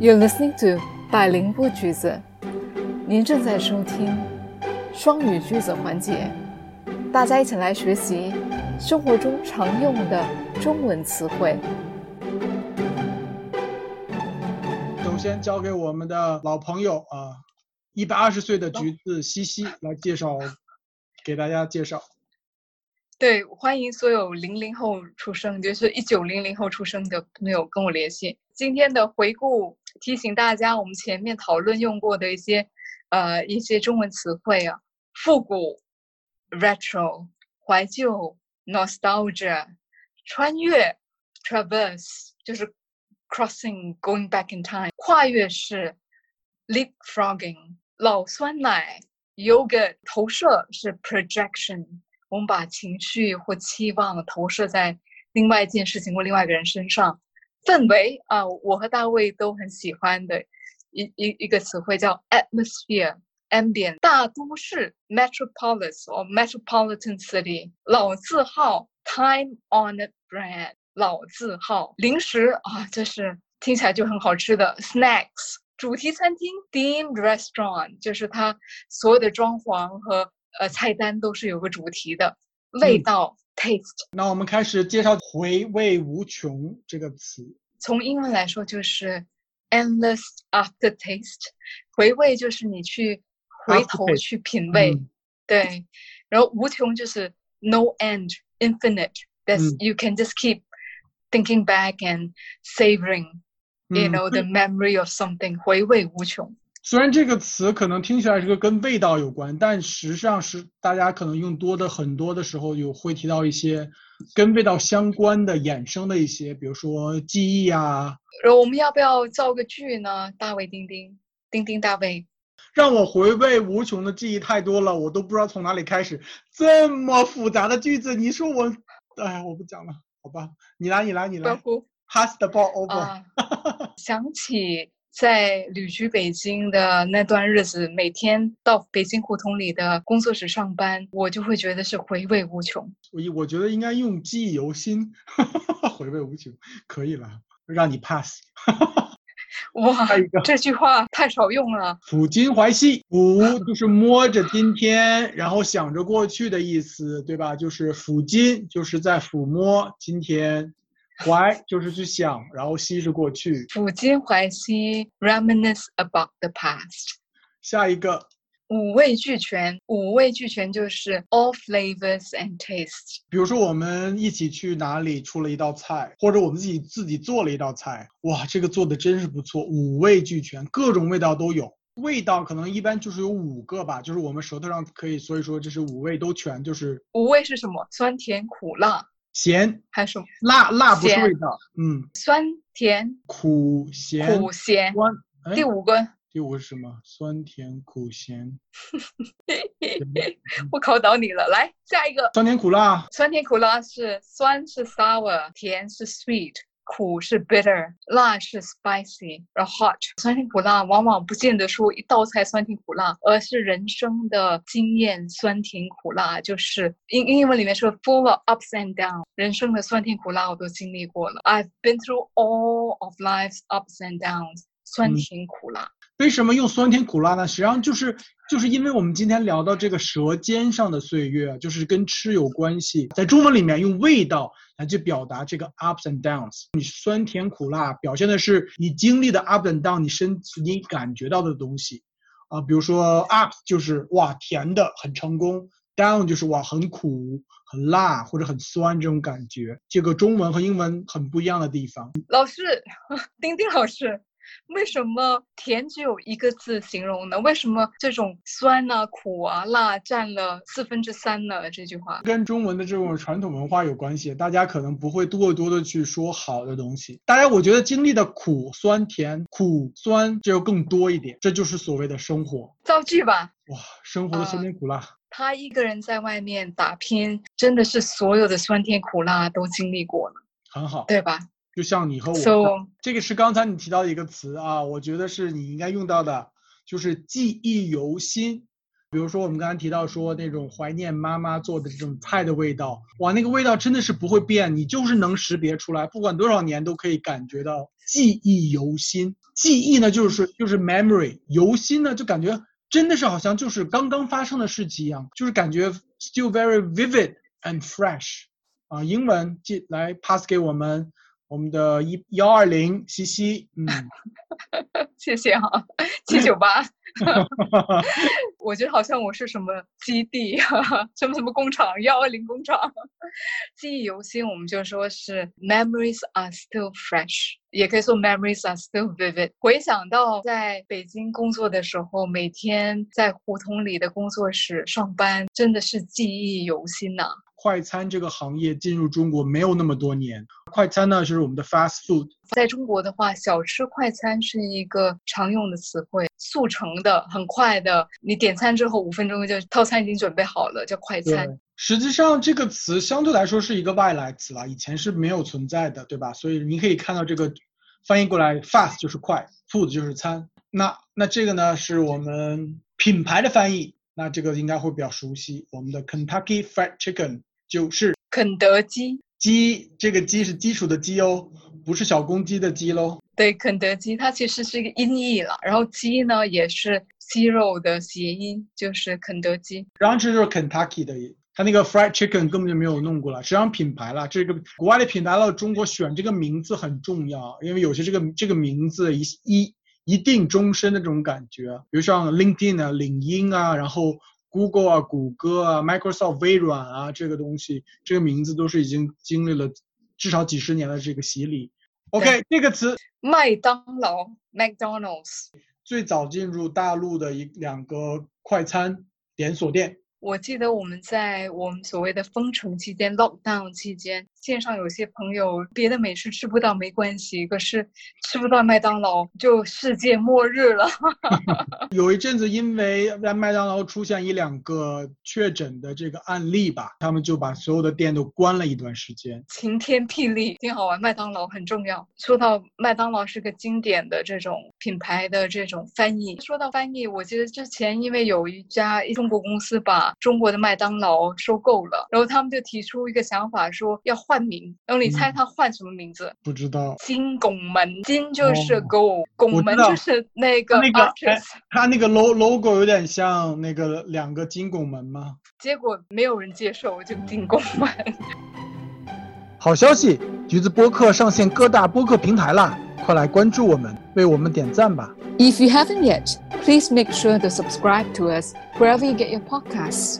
You're listening to 百灵不橘子。您正在收听双语句子环节，大家一起来学习生活中常用的中文词汇。首先交给我们的老朋友啊，一百二十岁的橘子西西来介绍，给大家介绍。对，欢迎所有零零后出生，就是一九零零后出生的朋友跟我联系。今天的回顾提醒大家，我们前面讨论用过的一些呃一些中文词汇啊，复古 （retro）、怀旧 （nostalgia）、穿越 （traverse） 就是 crossing going back in time，跨越式 （leapfrogging）、老酸奶 （yogurt）、投射是 projection。我们把情绪或期望投射在另外一件事情或另外一个人身上。氛围啊，我和大卫都很喜欢的一一一个词汇叫 atmosphere。Ambient。大都市 metropolis 或 metropolitan city，老字号 time on the brand，老字号零食啊，这是听起来就很好吃的 snacks。主题餐厅 theme restaurant，就是它所有的装潢和。呃，菜单都是有个主题的，味道 taste。那我们开始介绍“回味无穷”这个词。从英文来说就是 endless aftertaste，回味就是你去回头去品味，对。然后无穷就是 no end，infinite，that you can just keep thinking back and savoring，you know the memory of something，回味无穷。虽然这个词可能听起来是个跟味道有关，但实际上是大家可能用多的很多的时候有会提到一些跟味道相关的衍生的一些，比如说记忆啊。呃，我们要不要造个句呢？大卫丁丁，丁丁大卫，让我回味无穷的记忆太多了，我都不知道从哪里开始。这么复杂的句子，你说我，哎，我不讲了，好吧？你来，你来，你来。Pass the ball over。想起。在旅居北京的那段日子，每天到北京胡同里的工作室上班，我就会觉得是回味无穷。我我觉得应该用记忆犹新，回味无穷，可以了，让你 pass。哇，这句话太少用了。抚今怀昔，抚 就是摸着今天，然后想着过去的意思，对吧？就是抚今，就是在抚摸今天。怀就是去想，然后昔是过去。抚今怀昔，reminisce about the past。下一个，五味俱全。五味俱全就是 all flavors and tastes。比如说我们一起去哪里出了一道菜，或者我们自己自己做了一道菜，哇，这个做的真是不错，五味俱全，各种味道都有。味道可能一般就是有五个吧，就是我们舌头上可以，所以说这是五味都全，就是五味是什么？酸甜苦辣。咸还是什么？辣辣不是味道，嗯，酸甜苦咸苦咸酸。第五个，第五个是什么？酸甜苦咸。我考倒你了，来下一个。酸甜苦辣。酸甜苦辣是酸是 sour，甜是 sweet。苦是 bitter，辣是 spicy，然后 hot。酸甜苦辣往往不见得说一道菜酸甜苦辣，而是人生的经验酸甜苦辣，就是英英文里面说 full of ups and downs。人生的酸甜苦辣我都经历过了。I've been through all of life's ups and downs，酸甜苦辣。 为什么用酸甜苦辣呢？实际上就是就是因为我们今天聊到这个舌尖上的岁月，就是跟吃有关系。在中文里面用味道来去表达这个 ups and downs。你酸甜苦辣表现的是你经历的 up and down，你身你感觉到的东西啊。比如说 up 就是哇甜的很成功，down 就是哇很苦很辣或者很酸这种感觉。这个中文和英文很不一样的地方。老师，丁丁老师。为什么甜只有一个字形容呢？为什么这种酸啊、苦啊、辣占了四分之三呢？这句话跟中文的这种传统文化有关系。大家可能不会过多的去说好的东西。大家我觉得经历的苦、酸、甜、苦、酸就更多一点。这就是所谓的生活。造句吧。哇，生活的酸甜苦辣。他一个人在外面打拼，真的是所有的酸甜苦辣都经历过了。很好，对吧？就像你和我，这个是刚才你提到的一个词啊，我觉得是你应该用到的，就是记忆犹新。比如说我们刚才提到说那种怀念妈妈做的这种菜的味道，哇，那个味道真的是不会变，你就是能识别出来，不管多少年都可以感觉到记忆犹新。记忆呢就是就是 memory，犹新呢就感觉真的是好像就是刚刚发生的事情一样，就是感觉 still very vivid and fresh。啊，英文记来 pass 给我们。我们的一幺二零西西，嗯，谢谢哈，七九八，我觉得好像我是什么基地，什么什么工厂，幺二零工厂，记忆犹新，我们就说是 memories are still fresh，也可以说 memories are still vivid。回想到在北京工作的时候，每天在胡同里的工作室上班，真的是记忆犹新呐。快餐这个行业进入中国没有那么多年，快餐呢就是我们的 fast food。在中国的话，小吃快餐是一个常用的词汇，速成的、很快的，你点餐之后五分钟就套餐已经准备好了，叫快餐。实际上这个词相对来说是一个外来词了，以前是没有存在的，对吧？所以你可以看到这个翻译过来，fast 就是快，food 就是餐。那那这个呢是我们品牌的翻译，那这个应该会比较熟悉，我们的 Kentucky Fried Chicken。就是肯德基鸡，这个鸡是基础的鸡哦，不是小公鸡的鸡喽。对，肯德基它其实是一个音译了，然后鸡呢也是鸡肉的谐音，就是肯德基。然后这就是 Kentucky 的，它那个 Fried Chicken 根本就没有弄过来，实际上品牌了，这个国外的品牌到中国选这个名字很重要，因为有些这个这个名字一一一定终身的这种感觉，比如像 LinkedIn 啊、领英啊，然后。Google 啊，谷歌啊，Microsoft 微软啊，这个东西，这个名字都是已经经历了至少几十年的这个洗礼。OK，这个词，麦当劳 （McDonald's） 最早进入大陆的一两个快餐连锁店。我记得我们在我们所谓的封城期间 （lockdown 期间），线上有些朋友别的美食吃不到没关系，可是吃不到麦当劳就世界末日了。有一阵子，因为在麦当劳出现一两个确诊的这个案例吧，他们就把所有的店都关了一段时间。晴天霹雳，挺好玩。麦当劳很重要。说到麦当劳是个经典的这种品牌的这种翻译。说到翻译，我记得之前因为有一家中国公司把中国的麦当劳收购了，然后他们就提出一个想法，说要换名。然后你猜他换什么名字？不知道。金拱门，金就是 go，拱门就是那个。那个，他那个 logo logo 有点像那个两个金拱门吗？结果没有人接受，就金拱门。好消息，橘子播客上线各大播客平台啦！快来关注我们，为我们点赞吧。If you haven't yet, please make sure to subscribe to us wherever you get your podcasts.